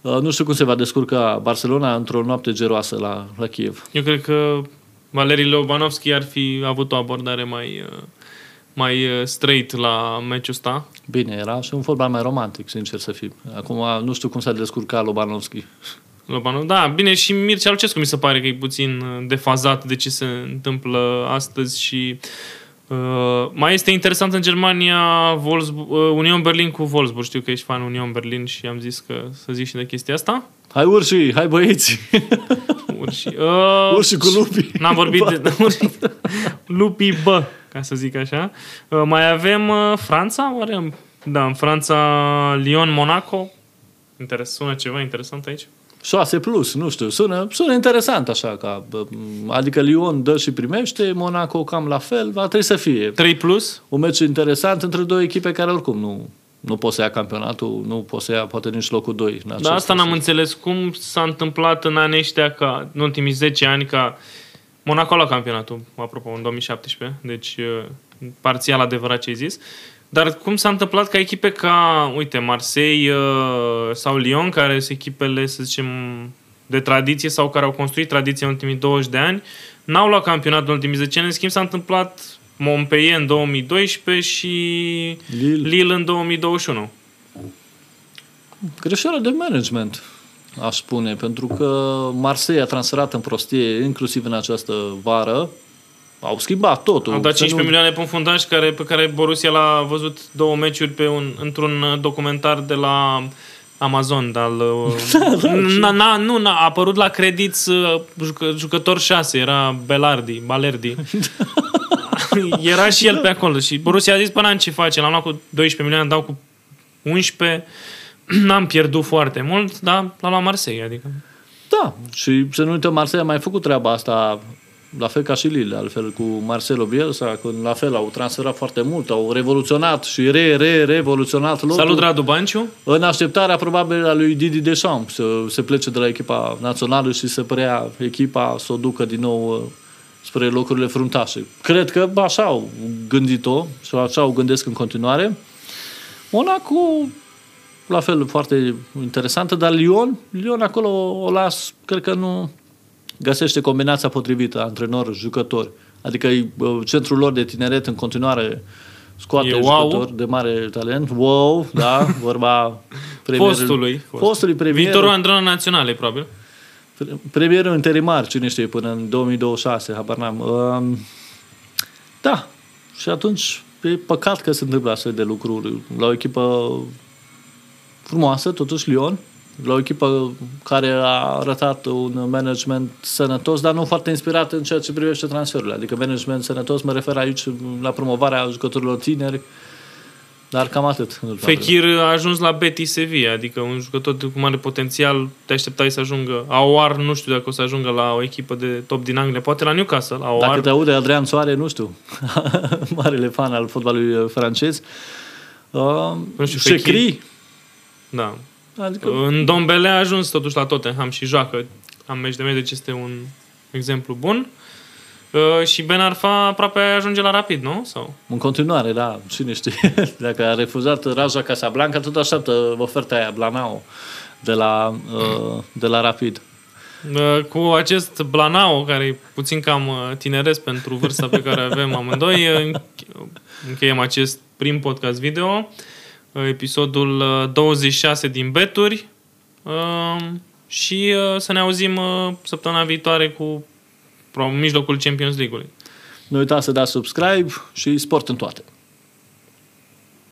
uh, nu știu cum se va descurca Barcelona într-o noapte geroasă la, la Kiev.
Eu cred că Valerii Lobanovski ar fi avut o abordare mai, uh, mai straight la meciul ăsta.
Bine, era și un fotbal mai romantic, sincer să fim. Acum nu știu cum s-a descurcat Lobanovski.
Lobanu. Da, bine, și Mircea Lucescu mi se pare că e puțin uh, defazat de ce se întâmplă astăzi și uh, mai este interesant în Germania Wolfsburg, uh, Union Berlin cu Wolfsburg. Știu că ești fan Union Berlin și am zis că să zic și de chestia asta.
Hai urși, hai băieți!
Urși. Uh,
urși cu lupi.
N-am vorbit de lupi, bă, ca să zic așa. Uh, mai avem uh, Franța, oare? Da, în Franța Lyon, Monaco. Interes, sună ceva interesant aici?
6 plus, nu știu, sună, sună interesant așa, ca, adică Lyon dă și primește, Monaco cam la fel, va trebui să fie.
3 plus?
Un meci interesant între două echipe care oricum nu, nu pot să ia campionatul, nu pot să ia poate nici locul 2.
Da, asta n-am înțeles. Cum s-a întâmplat în anii ăștia, ca, în ultimii 10 ani, ca Monaco la campionatul, apropo, în 2017, deci parțial adevărat ce ai zis, dar cum s-a întâmplat ca echipe ca, uite, Marseille uh, sau Lyon, care sunt echipele, să zicem, de tradiție sau care au construit tradiție în ultimii 20 de ani, n-au luat campionatul în ultimii 10 ani. În schimb, s-a întâmplat Montpellier în 2012 și Lille, Lille în 2021.
Greșeală de management, aș spune, pentru că Marseille a transferat în prostie, inclusiv în această vară, au schimbat totul.
Au dat 15 nu... milioane pe un fundaj care, pe care Borussia l-a văzut două meciuri pe un, într-un documentar de la Amazon, dar da, da, nu, n-a apărut la credit uh, jucă, jucător 6, era Belardi, Balerdi. era și el pe acolo și Borussia a zis, până ce face, l-am luat cu 12 milioane, dau cu 11, n-am pierdut foarte mult, dar l-am luat Marseille, adică.
Da, și să nu uităm, Marseille a mai făcut treaba asta la fel ca și Lille, altfel cu Marcelo Bielsa, când la fel au transferat foarte mult, au revoluționat și re, re, revoluționat locul.
Salut Radu Banciu!
În așteptarea probabil a lui Didi Deschamps să se plece de la echipa națională și să preia echipa, să o ducă din nou uh, spre locurile fruntașe. Cred că așa au gândit-o și așa o gândesc în continuare. Monaco, la fel, foarte interesantă, dar Lyon, Lyon acolo o las, cred că nu, găsește combinația potrivită, antrenor-jucător. Adică centrul lor de tineret în continuare scoate e wow. jucători de mare talent. Wow, da, vorba
premierul, fostului,
fostului premier.
Viitorul antrenor național, probabil.
Premierul interimar, cine știe, până în 2026, habar n-am. Um, da, și atunci e păcat că se întâmplă astfel de lucruri la o echipă frumoasă, totuși Lyon, la o echipă care a arătat un management sănătos, dar nu foarte inspirat în ceea ce privește transferurile. Adică management sănătos, mă refer aici la promovarea jucătorilor tineri, dar cam atât.
Fekir a ajuns la Betis Sevilla, adică un jucător cu mare potențial, te așteptai să ajungă. Aouar, nu știu dacă o să ajungă la o echipă de top din Anglia, poate la Newcastle. Aouar.
Dacă te aude Adrian Soare, nu știu, marele fan al fotbalului francez. Uh, nu știu, Shekri.
Da. Adică... În Dombele a ajuns totuși la Tottenham și joacă. Am meci de meci, deci este un exemplu bun. Uh, și Ben Arfa aproape ajunge la Rapid, nu? Sau?
În continuare, da. Cine știe? Dacă a refuzat Raja Casablanca, tot așteaptă oferta aia, Blanao, de la, uh, de la Rapid.
Uh, cu acest Blanao, care e puțin cam uh, tineresc pentru vârsta pe care avem amândoi, uh, încheiem acest prim podcast video episodul 26 uh, din Beturi uh, și uh, să ne auzim săptămâna viitoare cu mijlocul Champions League-ului.
Nu uitați să dați subscribe și sport în toate.